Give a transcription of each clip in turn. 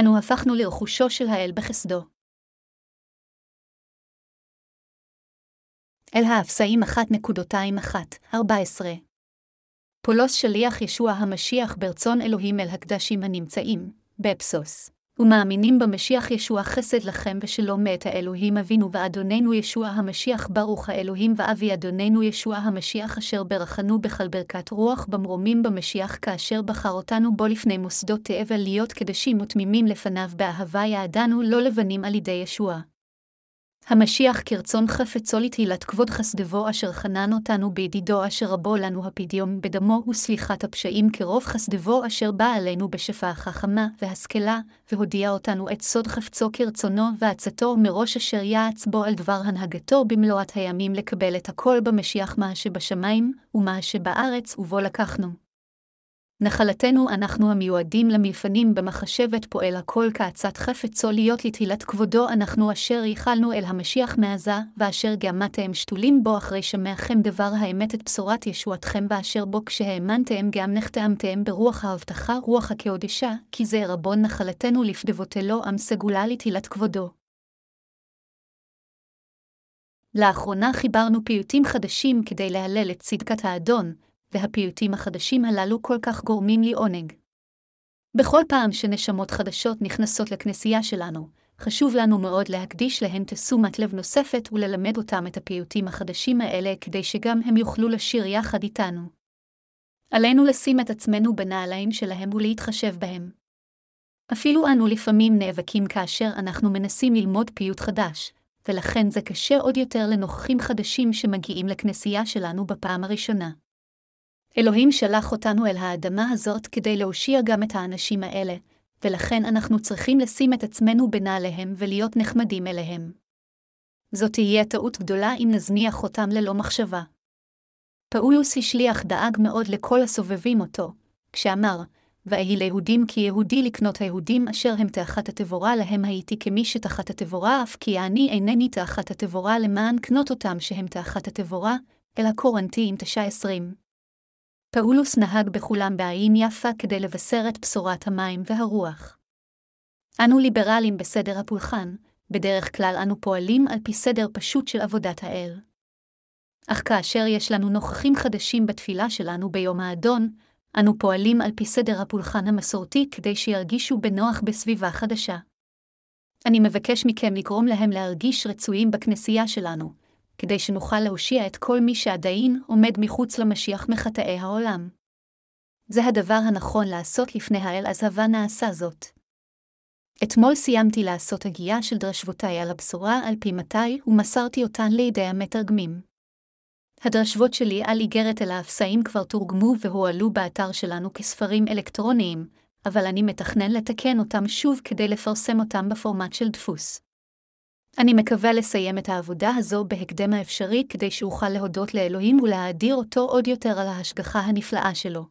אנו הפכנו לרכושו של האל בחסדו. אל האפסאים 1.21-14 פולוס שליח ישוע המשיח ברצון אלוהים אל הקדשים הנמצאים, בפסוס. ומאמינים במשיח ישוע חסד לכם ושלום מאת האלוהים אבינו ואדוננו ישוע המשיח ברוך האלוהים ואבי אדוננו ישוע המשיח אשר ברכנו בכל ברכת רוח במרומים במשיח כאשר בחר אותנו בו לפני מוסדות תאבל להיות קדשים ותמימים לפניו באהבה יעדנו לא לבנים על ידי ישוע. המשיח כרצון חפצו לתהילת כבוד חסדבו אשר חנן אותנו בידידו אשר רבו לנו הפדיום בדמו וסליחת הפשעים כרוב חסדבו אשר בא עלינו בשפע החכמה והשכלה, והודיע אותנו את סוד חפצו כרצונו ועצתו מראש אשר יעץ בו על דבר הנהגתו במלואת הימים לקבל את הכל במשיח מה שבשמיים, ומה שבארץ ובו לקחנו. נחלתנו אנחנו המיועדים למלפנים במחשבת פועל הכל כעצת חפצו להיות לתהילת כבודו אנחנו אשר ייחלנו אל המשיח מעזה, ואשר גאמתם שתולים בו אחרי שמעכם דבר האמת את בשורת ישועתכם ואשר בו כשהאמנתם גם נחתאמתם ברוח ההבטחה רוח הקהודשה, כי זה רבון נחלתנו לפדבותלו עם סגולה לתהילת כבודו. לאחרונה חיברנו פיוטים חדשים כדי להלל את צדקת האדון, והפיוטים החדשים הללו כל כך גורמים לי עונג. בכל פעם שנשמות חדשות נכנסות לכנסייה שלנו, חשוב לנו מאוד להקדיש להן תשומת לב נוספת וללמד אותם את הפיוטים החדשים האלה כדי שגם הם יוכלו לשיר יחד איתנו. עלינו לשים את עצמנו בנעליים שלהם ולהתחשב בהם. אפילו אנו לפעמים נאבקים כאשר אנחנו מנסים ללמוד פיוט חדש, ולכן זה קשה עוד יותר לנוכחים חדשים שמגיעים לכנסייה שלנו בפעם הראשונה. אלוהים שלח אותנו אל האדמה הזאת כדי להושיע גם את האנשים האלה, ולכן אנחנו צריכים לשים את עצמנו בנעליהם ולהיות נחמדים אליהם. זאת תהיה טעות גדולה אם נזניח אותם ללא מחשבה. פאולוס השליח דאג מאוד לכל הסובבים אותו, כשאמר, ויהי ליהודים כי יהודי לקנות היהודים אשר הם תאחת התבורה להם הייתי כמי שתחת התבורה, אף כי אני אינני תאחת התבורה למען קנות אותם שהם תאחת התבורה, אלא קורנטים תשע עשרים. פאולוס נהג בכולם בעין יפה כדי לבשר את בשורת המים והרוח. אנו ליברלים בסדר הפולחן, בדרך כלל אנו פועלים על פי סדר פשוט של עבודת האל. אך כאשר יש לנו נוכחים חדשים בתפילה שלנו ביום האדון, אנו פועלים על פי סדר הפולחן המסורתי כדי שירגישו בנוח בסביבה חדשה. אני מבקש מכם לגרום להם להרגיש רצויים בכנסייה שלנו, כדי שנוכל להושיע את כל מי שעדיין עומד מחוץ למשיח מחטאי העולם. זה הדבר הנכון לעשות לפני האל, אז הווה נעשה זאת. אתמול סיימתי לעשות הגייה של דרשבותיי על הבשורה על פי מתי, ומסרתי אותן לידי המתרגמים. הדרשבות שלי על איגרת אל האפסאים כבר תורגמו והועלו באתר שלנו כספרים אלקטרוניים, אבל אני מתכנן לתקן אותם שוב כדי לפרסם אותם בפורמט של דפוס. אני מקווה לסיים את העבודה הזו בהקדם האפשרי כדי שאוכל להודות לאלוהים ולהאדיר אותו עוד יותר על ההשגחה הנפלאה שלו.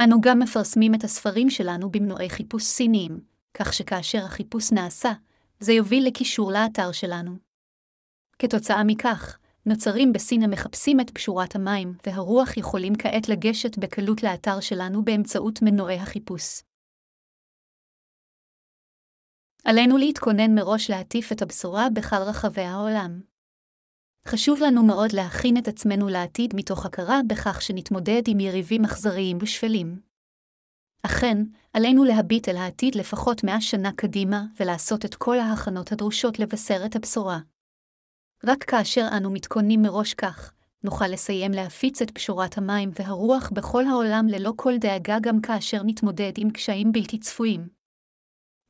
אנו גם מפרסמים את הספרים שלנו במנועי חיפוש סיניים, כך שכאשר החיפוש נעשה, זה יוביל לקישור לאתר שלנו. כתוצאה מכך, נוצרים בסין המחפשים את פשורת המים והרוח יכולים כעת לגשת בקלות לאתר שלנו באמצעות מנועי החיפוש. עלינו להתכונן מראש להטיף את הבשורה בכל רחבי העולם. חשוב לנו מאוד להכין את עצמנו לעתיד מתוך הכרה בכך שנתמודד עם יריבים אכזריים ושפלים. אכן, עלינו להביט אל העתיד לפחות מאה שנה קדימה ולעשות את כל ההכנות הדרושות לבשר את הבשורה. רק כאשר אנו מתכוננים מראש כך, נוכל לסיים להפיץ את פשורת המים והרוח בכל העולם ללא כל דאגה גם כאשר נתמודד עם קשיים בלתי צפויים.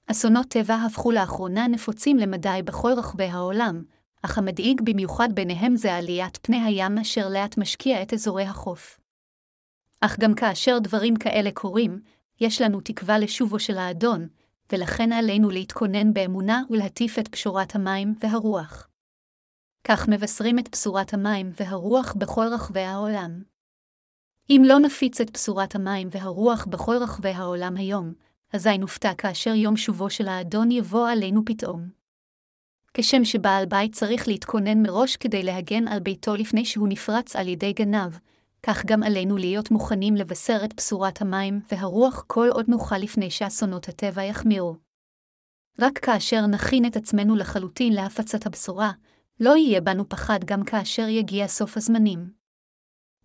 אסונות טבע הפכו לאחרונה נפוצים למדי בכל רחבי העולם, אך המדאיג במיוחד ביניהם זה עליית פני הים אשר לאט משקיע את אזורי החוף. אך גם כאשר דברים כאלה קורים, יש לנו תקווה לשובו של האדון, ולכן עלינו להתכונן באמונה ולהטיף את פשורת המים והרוח. כך מבשרים את בשורת המים והרוח בכל רחבי העולם. אם לא נפיץ את בשורת המים והרוח בכל רחבי העולם היום, אזי נופתע כאשר יום שובו של האדון יבוא עלינו פתאום. כשם שבעל בית צריך להתכונן מראש כדי להגן על ביתו לפני שהוא נפרץ על ידי גנב, כך גם עלינו להיות מוכנים לבשר את בשורת המים והרוח כל עוד נוכל לפני שאסונות הטבע יחמירו. רק כאשר נכין את עצמנו לחלוטין להפצת הבשורה, לא יהיה בנו פחד גם כאשר יגיע סוף הזמנים.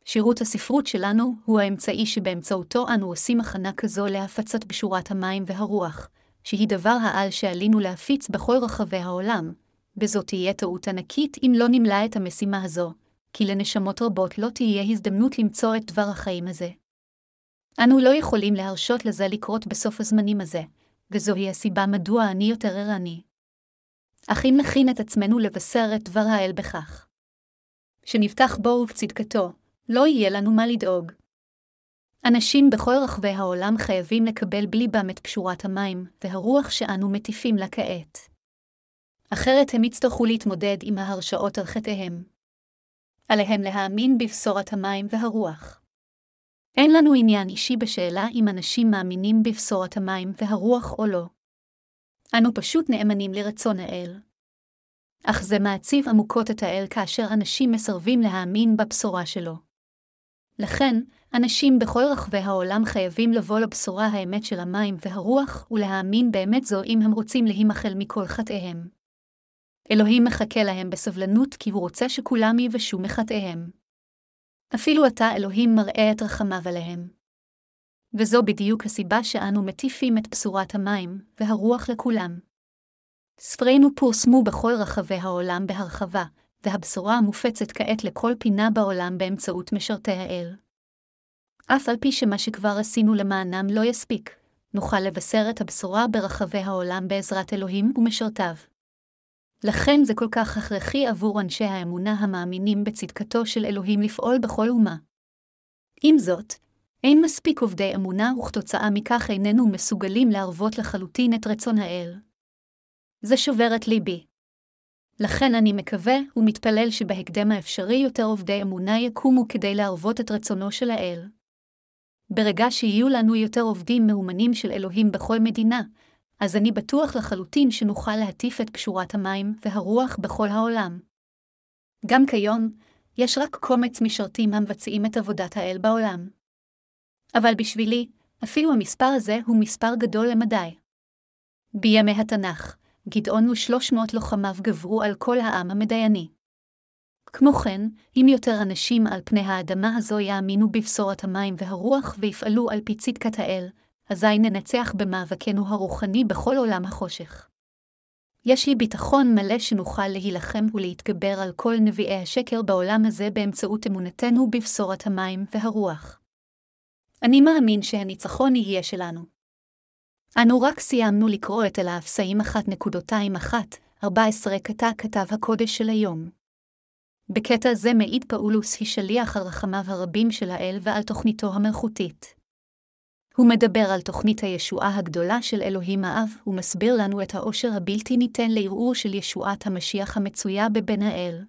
שירות הספרות שלנו הוא האמצעי שבאמצעותו אנו עושים הכנה כזו להפצת בשורת המים והרוח, שהיא דבר העל שעלינו להפיץ בכל רחבי העולם, וזאת תהיה טעות ענקית אם לא נמלא את המשימה הזו, כי לנשמות רבות לא תהיה הזדמנות למצוא את דבר החיים הזה. אנו לא יכולים להרשות לזה לקרות בסוף הזמנים הזה, וזוהי הסיבה מדוע אני יותר ערני. אך אם נכין את עצמנו לבשר את דבר האל בכך. שנבטח בו ובצדקתו, לא יהיה לנו מה לדאוג. אנשים בכל רחבי העולם חייבים לקבל בליבם את פשורת המים, והרוח שאנו מטיפים לה כעת. אחרת הם יצטרכו להתמודד עם ההרשאות על חטאיהם. עליהם להאמין בבשורת המים והרוח. אין לנו עניין אישי בשאלה אם אנשים מאמינים בבשורת המים והרוח או לא. אנו פשוט נאמנים לרצון האל. אך זה מעציב עמוקות את האל כאשר אנשים מסרבים להאמין בבשורה שלו. לכן, אנשים בכל רחבי העולם חייבים לבוא לבשורה האמת של המים והרוח ולהאמין באמת זו אם הם רוצים להימחל מכל חטאיהם. אלוהים מחכה להם בסבלנות כי הוא רוצה שכולם יבשו מחטאיהם. אפילו עתה אלוהים מראה את רחמיו עליהם. וזו בדיוק הסיבה שאנו מטיפים את בשורת המים והרוח לכולם. ספרינו פורסמו בכל רחבי העולם בהרחבה, והבשורה המופצת כעת לכל פינה בעולם באמצעות משרתי האל. אף על פי שמה שכבר עשינו למענם לא יספיק, נוכל לבשר את הבשורה ברחבי העולם בעזרת אלוהים ומשרתיו. לכן זה כל כך הכרחי עבור אנשי האמונה המאמינים בצדקתו של אלוהים לפעול בכל אומה. עם זאת, אין מספיק עובדי אמונה וכתוצאה מכך איננו מסוגלים להרוות לחלוטין את רצון האל. זה שובר את ליבי. לכן אני מקווה ומתפלל שבהקדם האפשרי יותר עובדי אמונה יקומו כדי להרוות את רצונו של האל. ברגע שיהיו לנו יותר עובדים מאומנים של אלוהים בכל מדינה, אז אני בטוח לחלוטין שנוכל להטיף את קשורת המים והרוח בכל העולם. גם כיום, יש רק קומץ משרתים המבצעים את עבודת האל בעולם. אבל בשבילי, אפילו המספר הזה הוא מספר גדול למדי. בימי התנ"ך, גדעון ושלוש מאות לוחמיו גברו על כל העם המדייני. כמו כן, אם יותר אנשים על פני האדמה הזו יאמינו בבשורת המים והרוח ויפעלו על פי צדקת האל, אזי ננצח במאבקנו הרוחני בכל עולם החושך. יש לי ביטחון מלא שנוכל להילחם ולהתגבר על כל נביאי השקר בעולם הזה באמצעות אמונתנו בבשורת המים והרוח. אני מאמין שהניצחון יהיה שלנו. אנו רק סיימנו לקרוא את אל האפסאים 1.21-14 קטע כתב הקודש של היום. בקטע זה מעיד פאולוס היא שליח על רחמיו הרבים של האל ועל תוכניתו המלכותית. הוא מדבר על תוכנית הישועה הגדולה של אלוהים האב, ומסביר לנו את העושר הבלתי ניתן לערעור של ישועת המשיח המצויה בבן האל.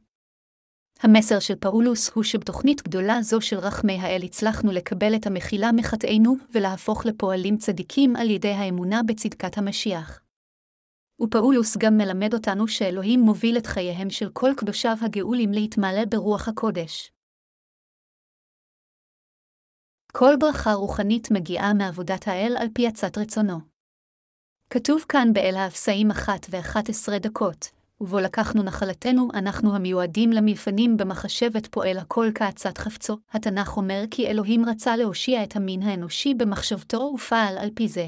המסר של פאולוס הוא שבתוכנית גדולה זו של רחמי האל הצלחנו לקבל את המחילה מחטאינו ולהפוך לפועלים צדיקים על ידי האמונה בצדקת המשיח. ופאולוס גם מלמד אותנו שאלוהים מוביל את חייהם של כל קדושיו הגאולים להתמלא ברוח הקודש. כל ברכה רוחנית מגיעה מעבודת האל על פי עצת רצונו. כתוב כאן באל האפסאים אחת ואחת עשרה דקות, ובו לקחנו נחלתנו, אנחנו המיועדים למלפנים במחשבת פועל הכל כעצת חפצו. התנ"ך אומר כי אלוהים רצה להושיע את המין האנושי במחשבתו ופעל על פי זה.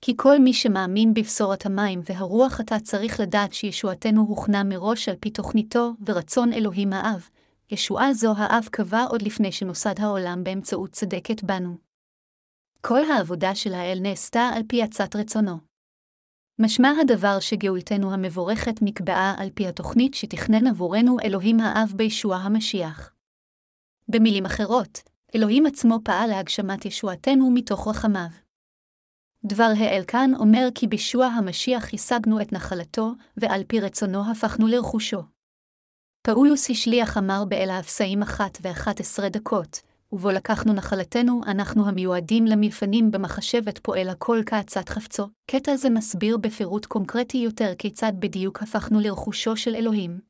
כי כל מי שמאמין בבשורת המים והרוח אתה צריך לדעת שישועתנו הוכנה מראש על פי תוכניתו ורצון אלוהים האב, ישועה זו האב קבע עוד לפני שנוסד העולם באמצעות צדקת בנו. כל העבודה של האל נעשתה על פי עצת רצונו. משמע הדבר שגאולתנו המבורכת נקבעה על פי התוכנית שתכנן עבורנו אלוהים האב בישוע המשיח. במילים אחרות, אלוהים עצמו פעל להגשמת ישועתנו מתוך רחמיו. דבר האל כאן אומר כי בישוע המשיח השגנו את נחלתו, ועל פי רצונו הפכנו לרכושו. פאולוס השליח אמר באל האפסאים אחת ואחת עשרה דקות, ובו לקחנו נחלתנו, אנחנו המיועדים למלפנים במחשבת פועל הכל כעצת חפצו. קטע זה מסביר בפירוט קונקרטי יותר כיצד בדיוק הפכנו לרכושו של אלוהים.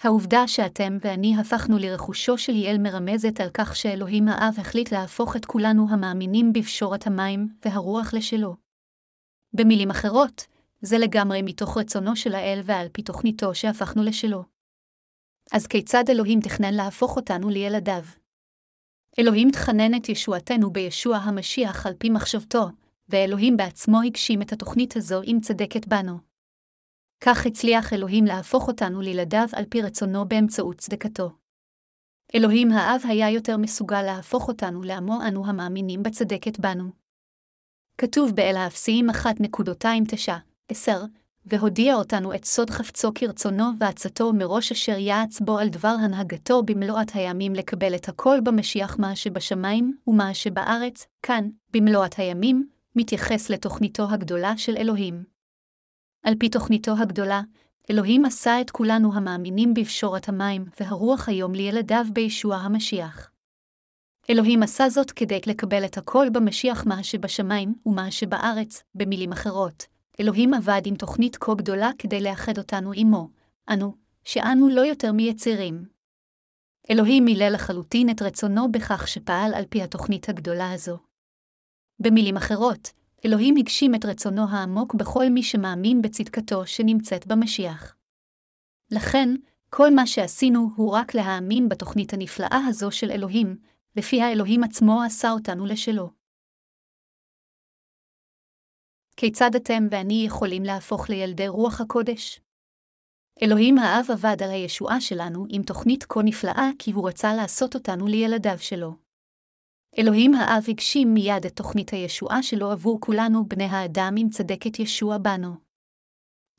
העובדה שאתם ואני הפכנו לרכושו של יעל מרמזת על כך שאלוהים האב החליט להפוך את כולנו המאמינים בפשורת המים והרוח לשלו. במילים אחרות, זה לגמרי מתוך רצונו של האל ועל פי תוכניתו שהפכנו לשלו. אז כיצד אלוהים תכנן להפוך אותנו לילדיו? אלוהים תכנן את ישועתנו בישוע המשיח על פי מחשבתו, ואלוהים בעצמו הגשים את התוכנית הזו עם צדקת בנו. כך הצליח אלוהים להפוך אותנו לילדיו על פי רצונו באמצעות צדקתו. אלוהים האב היה יותר מסוגל להפוך אותנו לעמו אנו המאמינים בצדקת בנו. כתוב באל האפסיים 1.29, והודיע אותנו את סוד חפצו כרצונו ועצתו מראש אשר יעץ בו על דבר הנהגתו במלואת הימים לקבל את הכל במשיח מה שבשמיים ומה שבארץ, כאן, במלואת הימים, מתייחס לתוכניתו הגדולה של אלוהים. על פי תוכניתו הגדולה, אלוהים עשה את כולנו המאמינים בפשורת המים והרוח היום לילדיו בישוע המשיח. אלוהים עשה זאת כדי לקבל את הכל במשיח מה שבשמיים ומה שבארץ, במילים אחרות. אלוהים עבד עם תוכנית כה גדולה כדי לאחד אותנו עמו, אנו, שאנו לא יותר מיצירים. אלוהים מילא לחלוטין את רצונו בכך שפעל על פי התוכנית הגדולה הזו. במילים אחרות, אלוהים הגשים את רצונו העמוק בכל מי שמאמין בצדקתו שנמצאת במשיח. לכן, כל מה שעשינו הוא רק להאמין בתוכנית הנפלאה הזו של אלוהים, לפיה אלוהים עצמו עשה אותנו לשלו. כיצד אתם ואני יכולים להפוך לילדי רוח הקודש? אלוהים האב עבד על הישועה שלנו עם תוכנית כה נפלאה כי הוא רצה לעשות אותנו לילדיו שלו. אלוהים האב הגשים מיד את תוכנית הישועה שלו עבור כולנו בני האדם עם צדקת ישוע בנו.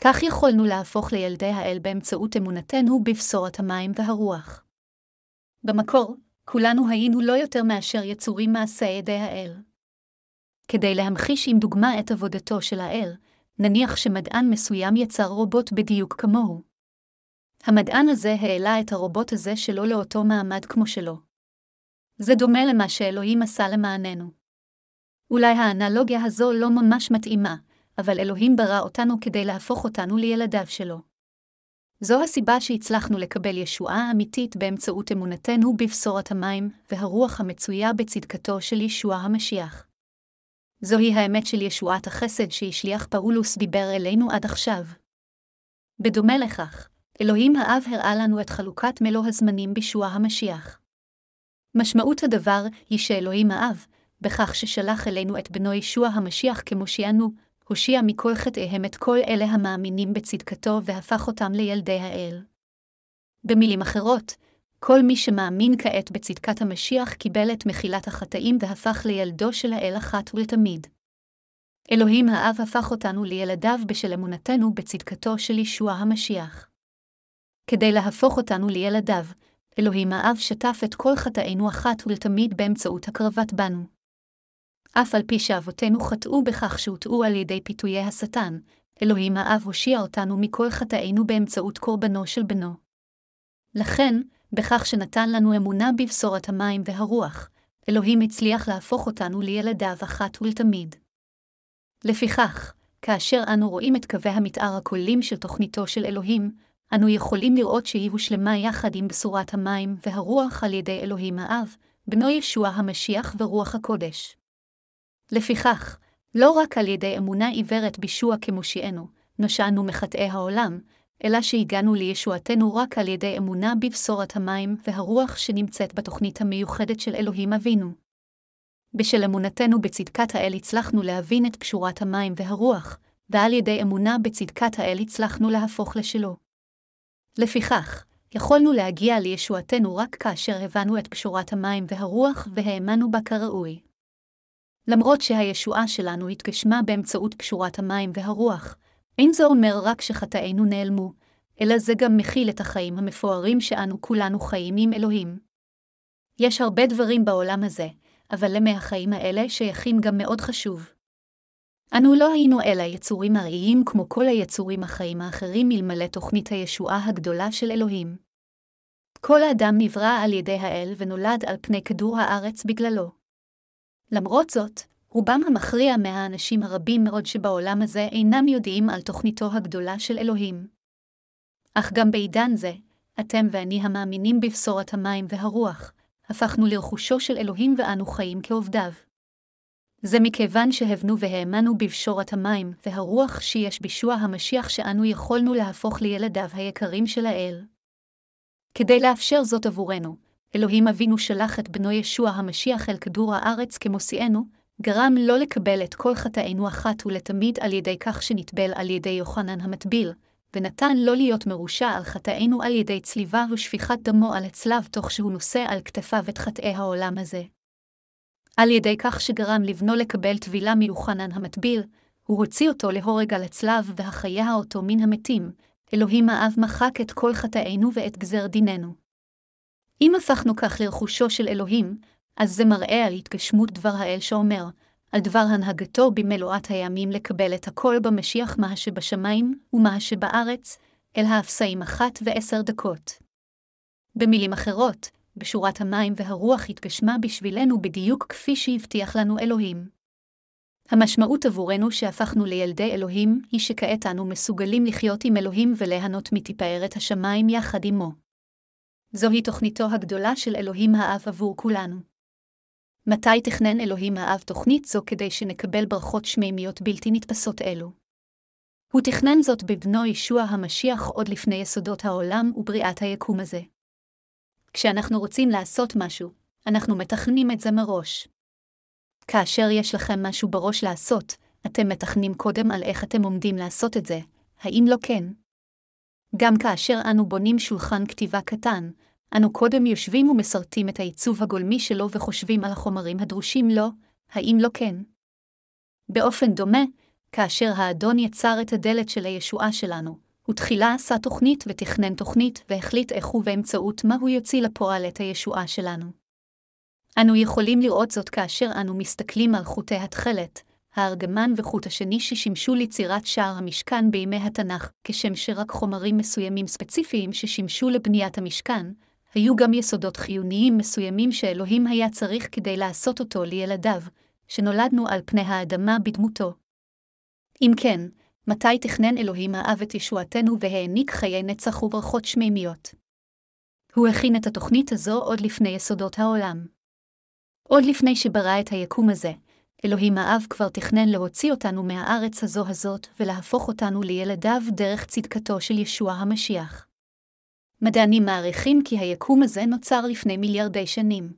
כך יכולנו להפוך לילדי האל באמצעות אמונתנו בבשורת המים והרוח. במקור, כולנו היינו לא יותר מאשר יצורים מעשה ידי האל. כדי להמחיש עם דוגמה את עבודתו של האל, נניח שמדען מסוים יצר רובוט בדיוק כמוהו. המדען הזה העלה את הרובוט הזה שלו לאותו מעמד כמו שלו. זה דומה למה שאלוהים עשה למעננו. אולי האנלוגיה הזו לא ממש מתאימה, אבל אלוהים ברא אותנו כדי להפוך אותנו לילדיו שלו. זו הסיבה שהצלחנו לקבל ישועה אמיתית באמצעות אמונתנו בבשורת המים והרוח המצויה בצדקתו של ישוע המשיח. זוהי האמת של ישועת החסד שהשליח פאולוס דיבר אלינו עד עכשיו. בדומה לכך, אלוהים האב הראה לנו את חלוקת מלוא הזמנים בישוע המשיח. משמעות הדבר היא שאלוהים האב, בכך ששלח אלינו את בנו ישוע המשיח כמושיענו, הושיע מכל חטאיהם את כל אלה המאמינים בצדקתו והפך אותם לילדי האל. במילים אחרות, כל מי שמאמין כעת בצדקת המשיח קיבל את מחילת החטאים והפך לילדו של האל אחת ולתמיד. אלוהים האב הפך אותנו לילדיו בשל אמונתנו בצדקתו של ישוע המשיח. כדי להפוך אותנו לילדיו, אלוהים האב שטף את כל חטאינו אחת ולתמיד באמצעות הקרבת בנו. אף על פי שאבותינו חטאו בכך שהוטעו על ידי פיתויי השטן, אלוהים האב הושיע אותנו מכל חטאינו באמצעות קורבנו של בנו. לכן, בכך שנתן לנו אמונה בבשורת המים והרוח, אלוהים הצליח להפוך אותנו לילדיו אחת ולתמיד. לפיכך, כאשר אנו רואים את קווי המתאר הכוללים של תוכניתו של אלוהים, אנו יכולים לראות שהיא הושלמה יחד עם בשורת המים והרוח על ידי אלוהים האב, בנו ישוע המשיח ורוח הקודש. לפיכך, לא רק על ידי אמונה עיוורת בישוע כמושיענו, נושענו מחטאי העולם, אלא שהגענו לישועתנו רק על ידי אמונה בבשורת המים והרוח שנמצאת בתוכנית המיוחדת של אלוהים אבינו. בשל אמונתנו בצדקת האל הצלחנו להבין את קשורת המים והרוח, ועל ידי אמונה בצדקת האל הצלחנו להפוך לשלו. לפיכך, יכולנו להגיע לישועתנו רק כאשר הבנו את קשורת המים והרוח והאמנו בה כראוי. למרות שהישועה שלנו התגשמה באמצעות קשורת המים והרוח, אין זה אומר רק שחטאינו נעלמו, אלא זה גם מכיל את החיים המפוארים שאנו כולנו חיים עם אלוהים. יש הרבה דברים בעולם הזה, אבל למי החיים האלה שייכים גם מאוד חשוב. אנו לא היינו אלא יצורים ארעיים כמו כל היצורים החיים האחרים אלמלא תוכנית הישועה הגדולה של אלוהים. כל האדם נברא על ידי האל ונולד על פני כדור הארץ בגללו. למרות זאת, רובם המכריע מהאנשים הרבים מאוד שבעולם הזה אינם יודעים על תוכניתו הגדולה של אלוהים. אך גם בעידן זה, אתם ואני המאמינים בבשורת המים והרוח, הפכנו לרכושו של אלוהים ואנו חיים כעובדיו. זה מכיוון שהבנו והאמנו בבשורת המים והרוח שיש בישוע המשיח שאנו יכולנו להפוך לילדיו היקרים של האל. כדי לאפשר זאת עבורנו, אלוהים אבינו שלח את בנו ישוע המשיח אל כדור הארץ כמושיאנו, גרם לא לקבל את כל חטאינו אחת ולתמיד על ידי כך שנטבל על ידי יוחנן המטביל, ונתן לא להיות מרושע על חטאינו על ידי צליבה ושפיכת דמו על הצלב תוך שהוא נושא על כתפיו את חטאי העולם הזה. על ידי כך שגרם לבנו לקבל טבילה מיוחנן המטביל, הוא הוציא אותו להורג על הצלב והחיה אותו מן המתים, אלוהים האב מחק את כל חטאינו ואת גזר דיננו. אם הפכנו כך לרכושו של אלוהים, אז זה מראה על התגשמות דבר האל שאומר, על דבר הנהגתו במלואת הימים לקבל את הכל במשיח מה שבשמיים ומה שבארץ, אל האפסאים אחת ועשר דקות. במילים אחרות, בשורת המים והרוח התגשמה בשבילנו בדיוק כפי שהבטיח לנו אלוהים. המשמעות עבורנו שהפכנו לילדי אלוהים, היא שכעת אנו מסוגלים לחיות עם אלוהים וליהנות מתפארת השמיים יחד עמו. זוהי תוכניתו הגדולה של אלוהים האב עבור כולנו. מתי תכנן אלוהים האב תוכנית זו כדי שנקבל ברכות שמימיות בלתי נתפסות אלו? הוא תכנן זאת בבנו ישוע המשיח עוד לפני יסודות העולם ובריאת היקום הזה. כשאנחנו רוצים לעשות משהו, אנחנו מתכננים את זה מראש. כאשר יש לכם משהו בראש לעשות, אתם מתכננים קודם על איך אתם עומדים לעשות את זה, האם לא כן? גם כאשר אנו בונים שולחן כתיבה קטן, אנו קודם יושבים ומסרטים את העיצוב הגולמי שלו וחושבים על החומרים הדרושים לו, האם לא כן? באופן דומה, כאשר האדון יצר את הדלת של הישועה שלנו, הוא תחילה עשה תוכנית ותכנן תוכנית, והחליט איך ובאמצעות מה הוא יוציא לפועל את הישועה שלנו. אנו יכולים לראות זאת כאשר אנו מסתכלים על חוטי התכלת, הארגמן וחוט השני ששימשו ליצירת שער המשכן בימי התנ"ך, כשם שרק חומרים מסוימים ספציפיים ששימשו לבניית המשכן, היו גם יסודות חיוניים מסוימים שאלוהים היה צריך כדי לעשות אותו לילדיו, שנולדנו על פני האדמה בדמותו. אם כן, מתי תכנן אלוהים האב את ישועתנו והעניק חיי נצח וברכות שמימיות? הוא הכין את התוכנית הזו עוד לפני יסודות העולם. עוד לפני שברא את היקום הזה, אלוהים האב כבר תכנן להוציא אותנו מהארץ הזו הזאת ולהפוך אותנו לילדיו דרך צדקתו של ישוע המשיח. מדענים מעריכים כי היקום הזה נוצר לפני מיליארדי שנים.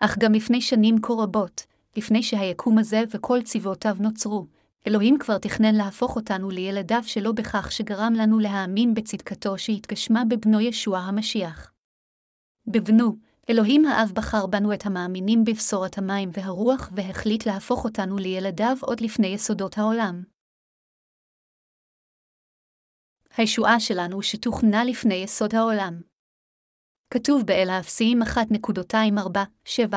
אך גם לפני שנים כה רבות, לפני שהיקום הזה וכל צבאותיו נוצרו, אלוהים כבר תכנן להפוך אותנו לילדיו שלו בכך שגרם לנו להאמין בצדקתו שהתגשמה בבנו ישוע המשיח. בבנו, אלוהים האב בחר בנו את המאמינים בבשורת המים והרוח והחליט להפוך אותנו לילדיו עוד לפני יסודות העולם. הישועה שלנו שתוכנה לפני יסוד העולם. כתוב באל האפסיים 1.247,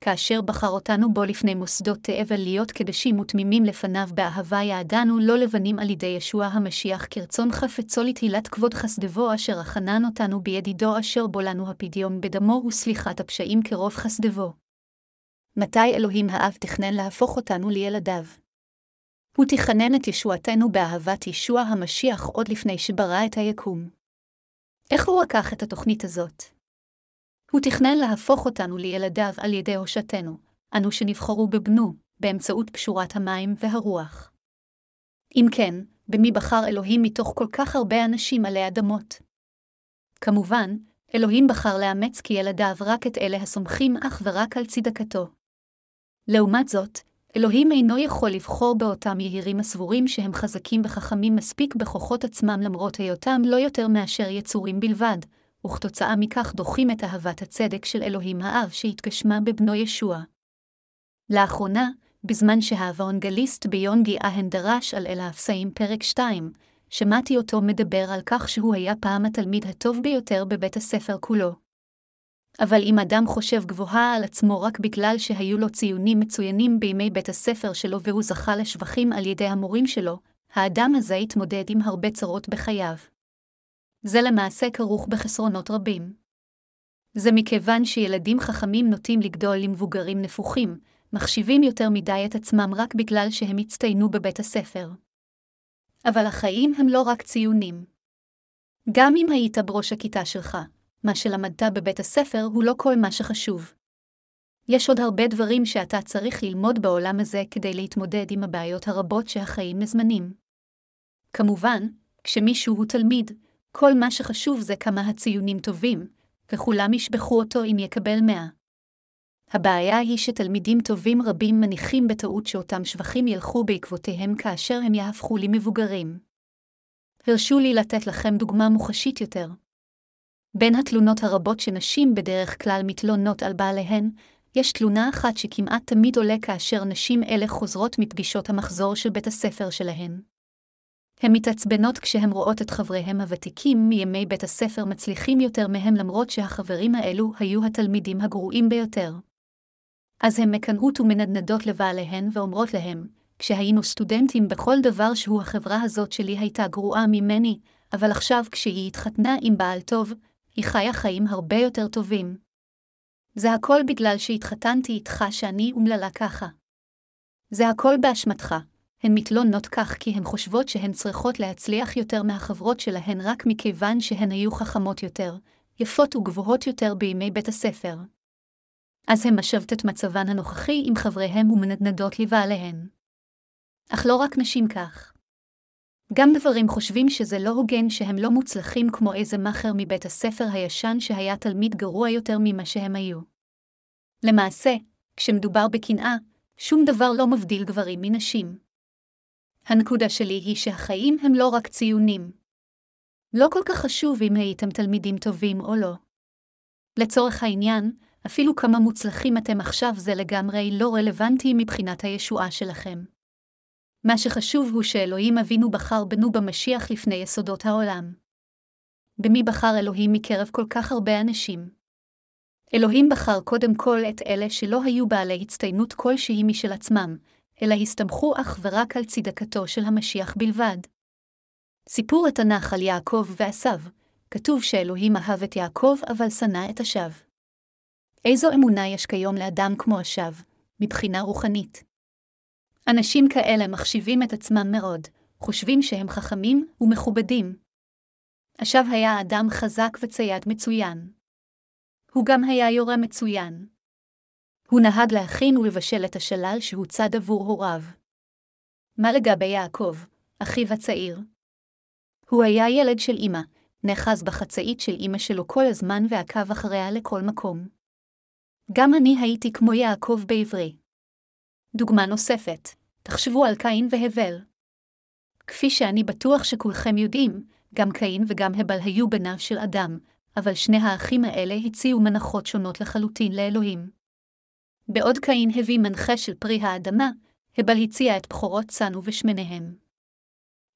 כאשר בחר אותנו בו לפני מוסדות תאבל להיות קדשים ותמימים לפניו באהבה יעדנו לא לבנים על ידי ישוע המשיח כרצון חפצו לתהילת כבוד חסדבו אשר החנן אותנו בידידו אשר בו לנו הפדיון בדמו וסליחת הפשעים כרוב חסדבו. מתי אלוהים האב תכנן להפוך אותנו לילדיו? הוא תכנן את ישועתנו באהבת ישוע המשיח עוד לפני שברא את היקום. איך הוא לקח את התוכנית הזאת? הוא תכנן להפוך אותנו לילדיו על ידי הושעתנו, אנו שנבחרו בבנו, באמצעות פשורת המים והרוח. אם כן, במי בחר אלוהים מתוך כל כך הרבה אנשים עלי אדמות? כמובן, אלוהים בחר לאמץ כילדיו רק את אלה הסומכים אך ורק על צדקתו. לעומת זאת, אלוהים אינו יכול לבחור באותם יהירים הסבורים שהם חזקים וחכמים מספיק בכוחות עצמם למרות היותם לא יותר מאשר יצורים בלבד, וכתוצאה מכך דוחים את אהבת הצדק של אלוהים האב שהתגשמה בבנו ישוע. לאחרונה, בזמן שהאוונגליסט ביונגי אהן דרש על אל האפסאים פרק 2, שמעתי אותו מדבר על כך שהוא היה פעם התלמיד הטוב ביותר בבית הספר כולו. אבל אם אדם חושב גבוהה על עצמו רק בגלל שהיו לו ציונים מצוינים בימי בית הספר שלו והוא זכה לשבחים על ידי המורים שלו, האדם הזה התמודד עם הרבה צרות בחייו. זה למעשה כרוך בחסרונות רבים. זה מכיוון שילדים חכמים נוטים לגדול למבוגרים נפוחים, מחשיבים יותר מדי את עצמם רק בגלל שהם הצטיינו בבית הספר. אבל החיים הם לא רק ציונים. גם אם היית בראש הכיתה שלך, מה שלמדת בבית הספר הוא לא כל מה שחשוב. יש עוד הרבה דברים שאתה צריך ללמוד בעולם הזה כדי להתמודד עם הבעיות הרבות שהחיים מזמנים. כמובן, כשמישהו הוא תלמיד, כל מה שחשוב זה כמה הציונים טובים, וכולם ישבחו אותו אם יקבל מאה. הבעיה היא שתלמידים טובים רבים מניחים בטעות שאותם שבחים ילכו בעקבותיהם כאשר הם יהפכו למבוגרים. הרשו לי לתת לכם דוגמה מוחשית יותר. בין התלונות הרבות שנשים בדרך כלל מתלונות על בעליהן, יש תלונה אחת שכמעט תמיד עולה כאשר נשים אלה חוזרות מפגישות המחזור של בית הספר שלהן. הן מתעצבנות כשהן רואות את חבריהם הוותיקים מימי בית הספר מצליחים יותר מהם למרות שהחברים האלו היו התלמידים הגרועים ביותר. אז הן מקנאות ומנדנדות לבעליהן ואומרות להם, כשהיינו סטודנטים בכל דבר שהוא החברה הזאת שלי הייתה גרועה ממני, אבל עכשיו כשהיא התחתנה עם בעל טוב, היא חיה חיים הרבה יותר טובים. זה הכל בגלל שהתחתנתי איתך שאני אומללה ככה. זה הכל באשמתך. הן מתלוננות כך כי הן חושבות שהן צריכות להצליח יותר מהחברות שלהן רק מכיוון שהן היו חכמות יותר, יפות וגבוהות יותר בימי בית הספר. אז הן משוות את מצבן הנוכחי עם חבריהם ומנדנדות לבעליהן. אך לא רק נשים כך. גם גברים חושבים שזה לא הוגן שהם לא מוצלחים כמו איזה מאכר מבית הספר הישן שהיה תלמיד גרוע יותר ממה שהם היו. למעשה, כשמדובר בקנאה, שום דבר לא מבדיל גברים מנשים. הנקודה שלי היא שהחיים הם לא רק ציונים. לא כל כך חשוב אם הייתם תלמידים טובים או לא. לצורך העניין, אפילו כמה מוצלחים אתם עכשיו זה לגמרי לא רלוונטי מבחינת הישועה שלכם. מה שחשוב הוא שאלוהים אבינו בחר בנו במשיח לפני יסודות העולם. במי בחר אלוהים מקרב כל כך הרבה אנשים? אלוהים בחר קודם כל את אלה שלא היו בעלי הצטיינות כלשהי משל עצמם, אלא הסתמכו אך ורק על צדקתו של המשיח בלבד. סיפור התנ"ך על יעקב ועשיו, כתוב שאלוהים אהב את יעקב אבל שנא את עשיו. איזו אמונה יש כיום לאדם כמו עשיו, מבחינה רוחנית? אנשים כאלה מחשיבים את עצמם מאוד, חושבים שהם חכמים ומכובדים. עשיו היה אדם חזק וצייד מצוין. הוא גם היה יורה מצוין. הוא נהג להכין ולבשל את השלל שהוצד עבור הוריו. מה לגבי יעקב, אחיו הצעיר? הוא היה ילד של אמא, נאחז בחצאית של אמא שלו כל הזמן ועקב אחריה לכל מקום. גם אני הייתי כמו יעקב בעברי. דוגמה נוספת, תחשבו על קין והבל. כפי שאני בטוח שכולכם יודעים, גם קין וגם הבל היו בניו של אדם, אבל שני האחים האלה הציעו מנחות שונות לחלוטין לאלוהים. בעוד קין הביא מנחה של פרי האדמה, הבל הציע את בכורות צאן ובשמניהם.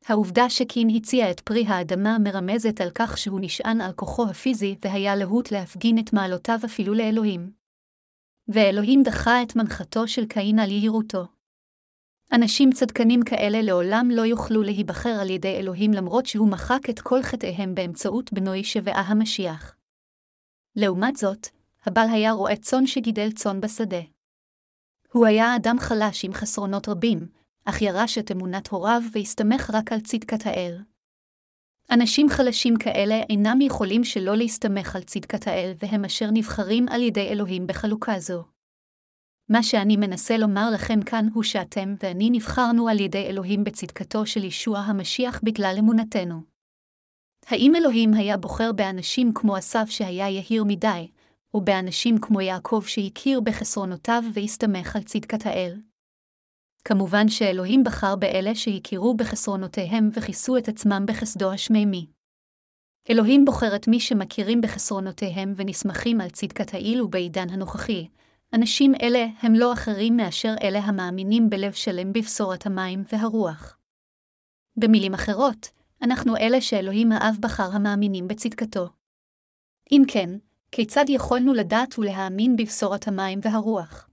העובדה שקין הציע את פרי האדמה מרמזת על כך שהוא נשען על כוחו הפיזי והיה להוט להפגין את מעלותיו אפילו לאלוהים. ואלוהים דחה את מנחתו של קין על יהירותו. אנשים צדקנים כאלה לעולם לא יוכלו להיבחר על ידי אלוהים למרות שהוא מחק את כל חטאיהם באמצעות בנוי שבעה המשיח. לעומת זאת, הבעל היה רועה צאן שגידל צאן בשדה. הוא היה אדם חלש עם חסרונות רבים, אך ירש את אמונת הוריו והסתמך רק על צדקת האל. אנשים חלשים כאלה אינם יכולים שלא להסתמך על צדקת האל, והם אשר נבחרים על ידי אלוהים בחלוקה זו. מה שאני מנסה לומר לכם כאן הוא שאתם ואני נבחרנו על ידי אלוהים בצדקתו של ישוע המשיח בגלל אמונתנו. האם אלוהים היה בוחר באנשים כמו אסף שהיה יהיר מדי, או באנשים כמו יעקב שהכיר בחסרונותיו והסתמך על צדקת האל? כמובן שאלוהים בחר באלה שהכירו בחסרונותיהם וכיסו את עצמם בחסדו השמימי. אלוהים בוחר את מי שמכירים בחסרונותיהם ונסמכים על צדקת העיל ובעידן הנוכחי. אנשים אלה הם לא אחרים מאשר אלה המאמינים בלב שלם בבשורת המים והרוח. במילים אחרות, אנחנו אלה שאלוהים האב בחר המאמינים בצדקתו. אם כן, כיצד יכולנו לדעת ולהאמין בבשורת המים והרוח?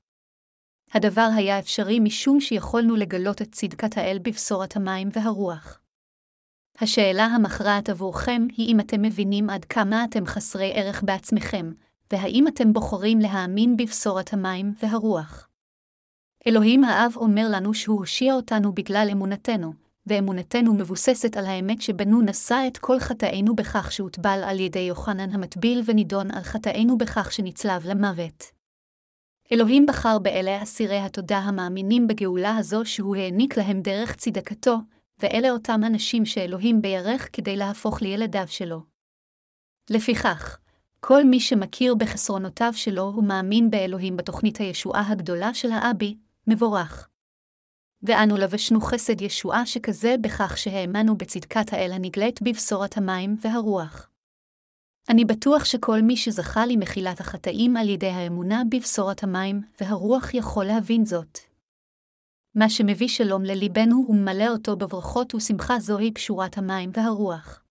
הדבר היה אפשרי משום שיכולנו לגלות את צדקת האל בבשורת המים והרוח. השאלה המכרעת עבורכם היא אם אתם מבינים עד כמה אתם חסרי ערך בעצמכם, והאם אתם בוחרים להאמין בבשורת המים והרוח. אלוהים האב אומר לנו שהוא הושיע אותנו בגלל אמונתנו, ואמונתנו מבוססת על האמת שבנו נשא את כל חטאינו בכך שהוטבל על ידי יוחנן המטביל ונידון על חטאינו בכך שנצלב למוות. אלוהים בחר באלה אסירי התודה המאמינים בגאולה הזו שהוא העניק להם דרך צדקתו, ואלה אותם אנשים שאלוהים בירך כדי להפוך לילדיו שלו. לפיכך, כל מי שמכיר בחסרונותיו שלו ומאמין באלוהים בתוכנית הישועה הגדולה של האבי, מבורך. ואנו לבשנו חסד ישועה שכזה בכך שהאמנו בצדקת האל הנגלית בבשורת המים והרוח. אני בטוח שכל מי שזכה למחילת החטאים על ידי האמונה בבשורת המים והרוח יכול להבין זאת. מה שמביא שלום לליבנו וממלא אותו בברכות ושמחה זוהי פשורת המים והרוח.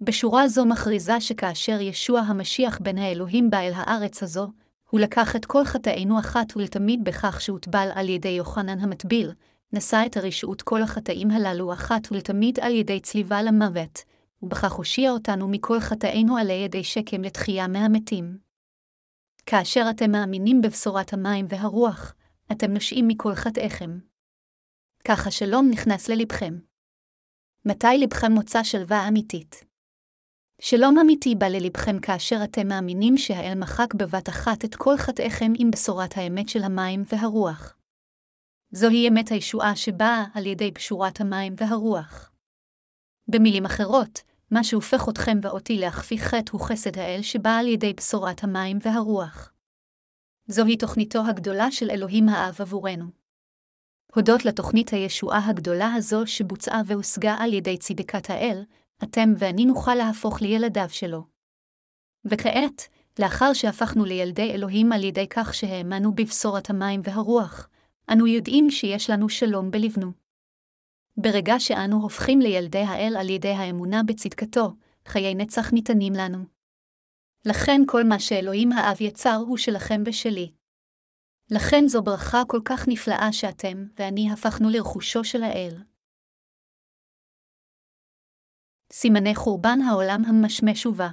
בשורה זו מכריזה שכאשר ישוע המשיח בין האלוהים בא אל הארץ הזו, הוא לקח את כל חטאינו אחת ולתמיד בכך שהוטבל על ידי יוחנן המטביל, נשא את הרשעות כל החטאים הללו אחת ולתמיד על ידי צליבה למוות, ובכך הושיע אותנו מכל חטאינו על ידי שקם לתחייה מהמתים. כאשר אתם מאמינים בבשורת המים והרוח, אתם נושעים מכל חטאיכם. כך השלום נכנס ללבכם. מתי לבכם מוצא שלווה אמיתית? שלום אמיתי בא ללבכם כאשר אתם מאמינים שהאל מחק בבת אחת את כל חטאיכם עם בשורת האמת של המים והרוח. זוהי אמת הישועה שבאה על ידי פשורת המים והרוח. במילים אחרות, מה שהופך אתכם ואותי להכפי חטא הוא חסד האל שבא על ידי בשורת המים והרוח. זוהי תוכניתו הגדולה של אלוהים האב עבורנו. הודות לתוכנית הישועה הגדולה הזו שבוצעה והושגה על ידי צדקת האל, אתם ואני נוכל להפוך לילדיו שלו. וכעת, לאחר שהפכנו לילדי אלוהים על ידי כך שהאמנו בבשורת המים והרוח, אנו יודעים שיש לנו שלום בלבנו. ברגע שאנו הופכים לילדי האל על ידי האמונה בצדקתו, חיי נצח ניתנים לנו. לכן כל מה שאלוהים האב יצר הוא שלכם ושלי. לכן זו ברכה כל כך נפלאה שאתם ואני הפכנו לרכושו של האל. סימני חורבן העולם המשמש ובא.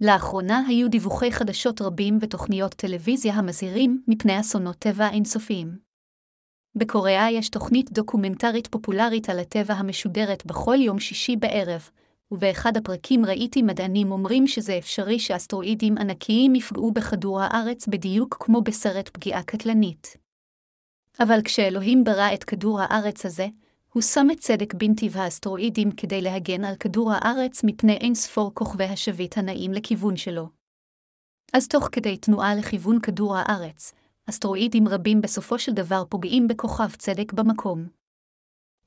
לאחרונה היו דיווחי חדשות רבים ותוכניות טלוויזיה המזהירים מפני אסונות טבע אינסופיים. בקוריאה יש תוכנית דוקומנטרית פופולרית על הטבע המשודרת בכל יום שישי בערב, ובאחד הפרקים ראיתי מדענים אומרים שזה אפשרי שאסטרואידים ענקיים יפגעו בכדור הארץ בדיוק כמו בסרט פגיעה קטלנית. אבל כשאלוהים ברא את כדור הארץ הזה, הוא שם את צדק בנתיב האסטרואידים כדי להגן על כדור הארץ מפני אין ספור כוכבי השביט הנעים לכיוון שלו. אז תוך כדי תנועה לכיוון כדור הארץ, אסטרואידים רבים בסופו של דבר פוגעים בכוכב צדק במקום.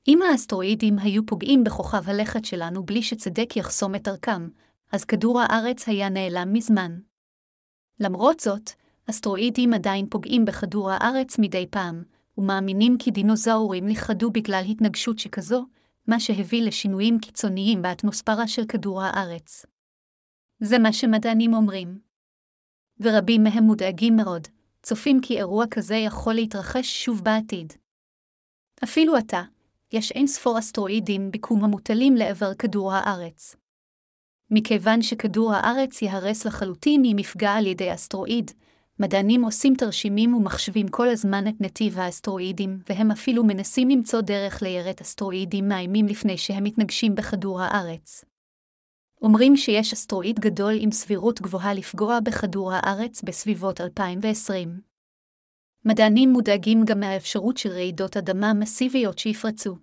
אם האסטרואידים היו פוגעים בכוכב הלכת שלנו בלי שצדק יחסום את דרכם, אז כדור הארץ היה נעלם מזמן. למרות זאת, אסטרואידים עדיין פוגעים בכדור הארץ מדי פעם, ומאמינים כי דינוזאורים נכחדו בגלל התנגשות שכזו, מה שהביא לשינויים קיצוניים באטמוספירה של כדור הארץ. זה מה שמדענים אומרים. ורבים מהם מודאגים מאוד, צופים כי אירוע כזה יכול להתרחש שוב בעתיד. אפילו עתה, יש אין ספור אסטרואידים ביקום המוטלים לעבר כדור הארץ. מכיוון שכדור הארץ ייהרס לחלוטין אם יפגע על ידי אסטרואיד, מדענים עושים תרשימים ומחשבים כל הזמן את נתיב האסטרואידים, והם אפילו מנסים למצוא דרך ליירט אסטרואידים מאיימים לפני שהם מתנגשים בכדור הארץ. אומרים שיש אסטרואיד גדול עם סבירות גבוהה לפגוע בכדור הארץ בסביבות 2020. מדענים מודאגים גם מהאפשרות של רעידות אדמה מסיביות שיפרצו.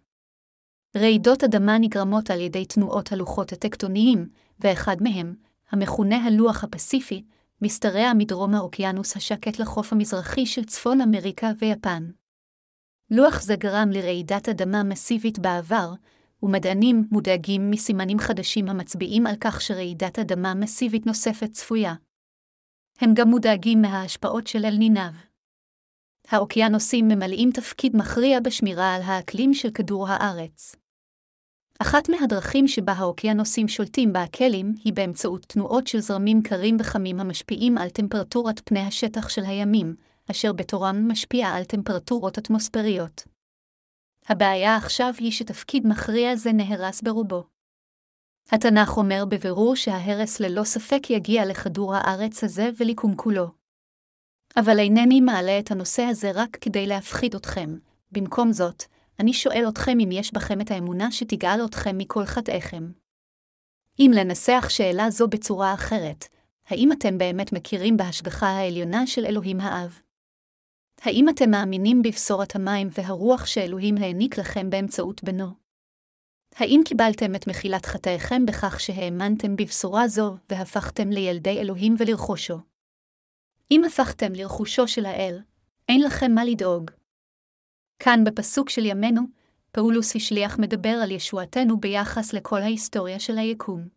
רעידות אדמה נגרמות על ידי תנועות הלוחות הטקטוניים, ואחד מהם, המכונה הלוח הפסיפי, משתרע מדרום האוקיינוס השקט לחוף המזרחי של צפון אמריקה ויפן. לוח זה גרם לרעידת אדמה מסיבית בעבר, ומדענים מודאגים מסימנים חדשים המצביעים על כך שרעידת אדמה מסיבית נוספת צפויה. הם גם מודאגים מההשפעות של אל-נינב. האוקיינוסים ממלאים תפקיד מכריע בשמירה על האקלים של כדור הארץ. אחת מהדרכים שבה האוקיינוסים שולטים באקלים היא באמצעות תנועות של זרמים קרים וחמים המשפיעים על טמפרטורת פני השטח של הימים, אשר בתורם משפיע על טמפרטורות אטמוספריות. הבעיה עכשיו היא שתפקיד מכריע זה נהרס ברובו. התנ"ך אומר בבירור שההרס ללא ספק יגיע לכדור הארץ הזה וליקום כולו. אבל אינני מעלה את הנושא הזה רק כדי להפחיד אתכם, במקום זאת, אני שואל אתכם אם יש בכם את האמונה שתגאל אתכם מכל חטאיכם. אם לנסח שאלה זו בצורה אחרת, האם אתם באמת מכירים בהשגחה העליונה של אלוהים האב? האם אתם מאמינים בבשורת המים והרוח שאלוהים העניק לכם באמצעות בנו? האם קיבלתם את מחילת חטאיכם בכך שהאמנתם בבשורה זו והפכתם לילדי אלוהים ולרכושו? אם הפכתם לרכושו של האל, אין לכם מה לדאוג. כאן בפסוק של ימינו, פאולוס השליח מדבר על ישועתנו ביחס לכל ההיסטוריה של היקום.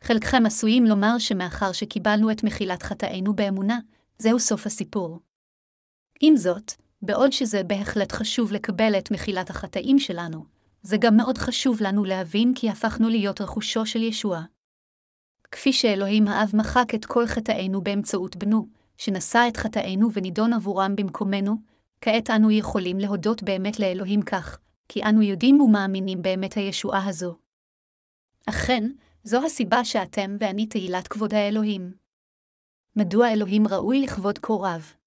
חלקכם עשויים לומר שמאחר שקיבלנו את מחילת חטאינו באמונה, זהו סוף הסיפור. עם זאת, בעוד שזה בהחלט חשוב לקבל את מחילת החטאים שלנו, זה גם מאוד חשוב לנו להבין כי הפכנו להיות רכושו של ישוע. כפי שאלוהים האב מחק את כל חטאינו באמצעות בנו, שנשא את חטאינו ונידון עבורם במקומנו, כעת אנו יכולים להודות באמת לאלוהים כך, כי אנו יודעים ומאמינים באמת הישועה הזו. אכן, זו הסיבה שאתם ואני תהילת כבוד האלוהים. מדוע אלוהים ראוי לכבוד רב?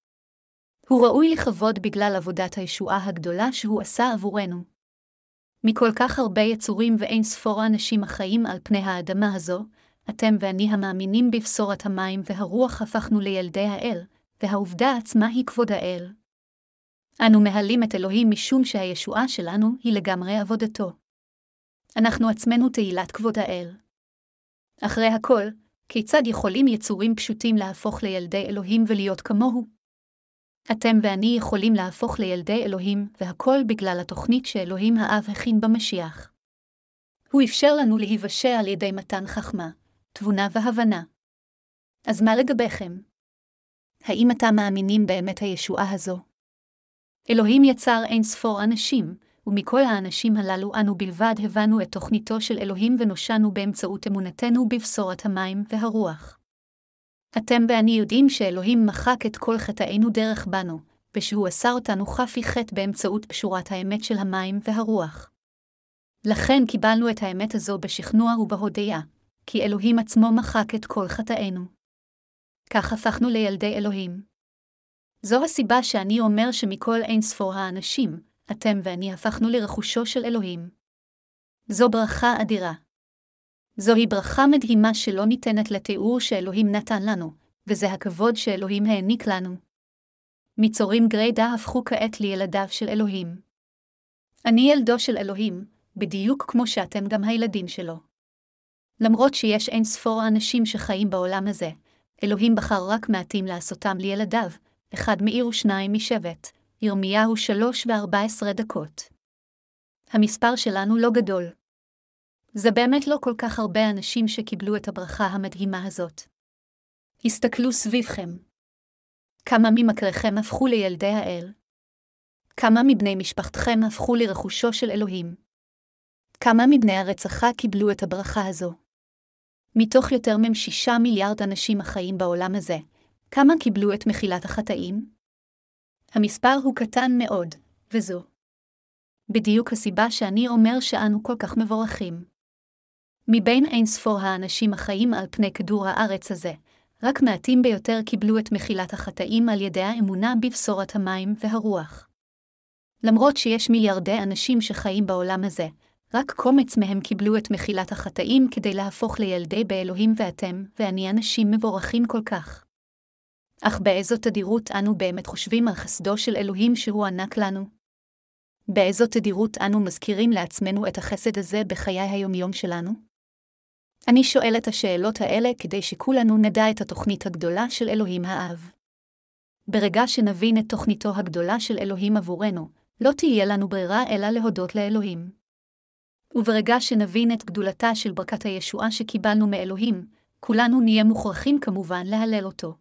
הוא ראוי לכבוד בגלל עבודת הישועה הגדולה שהוא עשה עבורנו. מכל כך הרבה יצורים ואין ספור אנשים החיים על פני האדמה הזו, אתם ואני המאמינים בבשורת המים והרוח הפכנו לילדי האל, והעובדה עצמה היא כבוד האל. אנו מהלים את אלוהים משום שהישועה שלנו היא לגמרי עבודתו. אנחנו עצמנו תהילת כבוד האל. אחרי הכל, כיצד יכולים יצורים פשוטים להפוך לילדי אלוהים ולהיות כמוהו? אתם ואני יכולים להפוך לילדי אלוהים, והכל בגלל התוכנית שאלוהים האב הכין במשיח. הוא אפשר לנו להיוושע על ידי מתן חכמה, תבונה והבנה. אז מה לגביכם? האם אתם מאמינים באמת הישועה הזו? אלוהים יצר אין ספור אנשים, ומכל האנשים הללו אנו בלבד הבנו את תוכניתו של אלוהים ונושענו באמצעות אמונתנו בבשורת המים והרוח. אתם ואני יודעים שאלוהים מחק את כל חטאינו דרך בנו, ושהוא אסר אותנו חפי חטא באמצעות פשורת האמת של המים והרוח. לכן קיבלנו את האמת הזו בשכנוע ובהודיה, כי אלוהים עצמו מחק את כל חטאינו. כך הפכנו לילדי אלוהים. זו הסיבה שאני אומר שמכל אין ספור האנשים, אתם ואני הפכנו לרכושו של אלוהים. זו ברכה אדירה. זוהי ברכה מדהימה שלא ניתנת לתיאור שאלוהים נתן לנו, וזה הכבוד שאלוהים העניק לנו. מצורים גרידא הפכו כעת לילדיו של אלוהים. אני ילדו של אלוהים, בדיוק כמו שאתם גם הילדים שלו. למרות שיש אין ספור האנשים שחיים בעולם הזה, אלוהים בחר רק מעטים לעשותם לילדיו, אחד מעיר ושניים משבט, ירמיהו שלוש וארבע עשרה דקות. המספר שלנו לא גדול. זה באמת לא כל כך הרבה אנשים שקיבלו את הברכה המדהימה הזאת. הסתכלו סביבכם. כמה ממכריכם הפכו לילדי האל? כמה מבני משפחתכם הפכו לרכושו של אלוהים? כמה מבני הרצחה קיבלו את הברכה הזו? מתוך יותר משישה מיליארד אנשים החיים בעולם הזה, כמה קיבלו את מחילת החטאים? המספר הוא קטן מאוד, וזו. בדיוק הסיבה שאני אומר שאנו כל כך מבורכים. מבין אין ספור האנשים החיים על פני כדור הארץ הזה, רק מעטים ביותר קיבלו את מחילת החטאים על ידי האמונה בבשורת המים והרוח. למרות שיש מיליארדי אנשים שחיים בעולם הזה, רק קומץ מהם קיבלו את מחילת החטאים כדי להפוך לילדי באלוהים ואתם, ואני אנשים מבורכים כל כך. אך באיזו תדירות אנו באמת חושבים על חסדו של אלוהים שהוא ענק לנו? באיזו תדירות אנו מזכירים לעצמנו את החסד הזה בחיי היומיום שלנו? אני שואל את השאלות האלה כדי שכולנו נדע את התוכנית הגדולה של אלוהים האב. ברגע שנבין את תוכניתו הגדולה של אלוהים עבורנו, לא תהיה לנו ברירה אלא להודות לאלוהים. וברגע שנבין את גדולתה של ברכת הישועה שקיבלנו מאלוהים, כולנו נהיה מוכרחים כמובן להלל אותו.